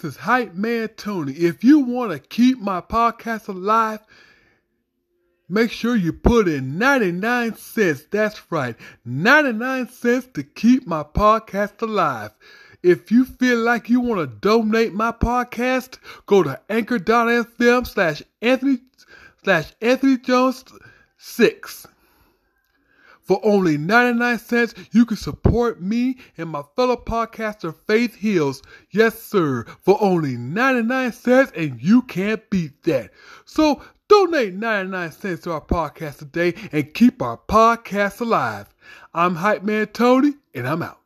This is Hype Man Tony. If you want to keep my podcast alive, make sure you put in 99 cents. That's right, 99 cents to keep my podcast alive. If you feel like you want to donate my podcast, go to anchor.fm slash Anthony slash Anthony Jones 6. For only 99 cents, you can support me and my fellow podcaster Faith Heals. Yes, sir. For only 99 cents, and you can't beat that. So donate 99 cents to our podcast today and keep our podcast alive. I'm Hype Man Tony, and I'm out.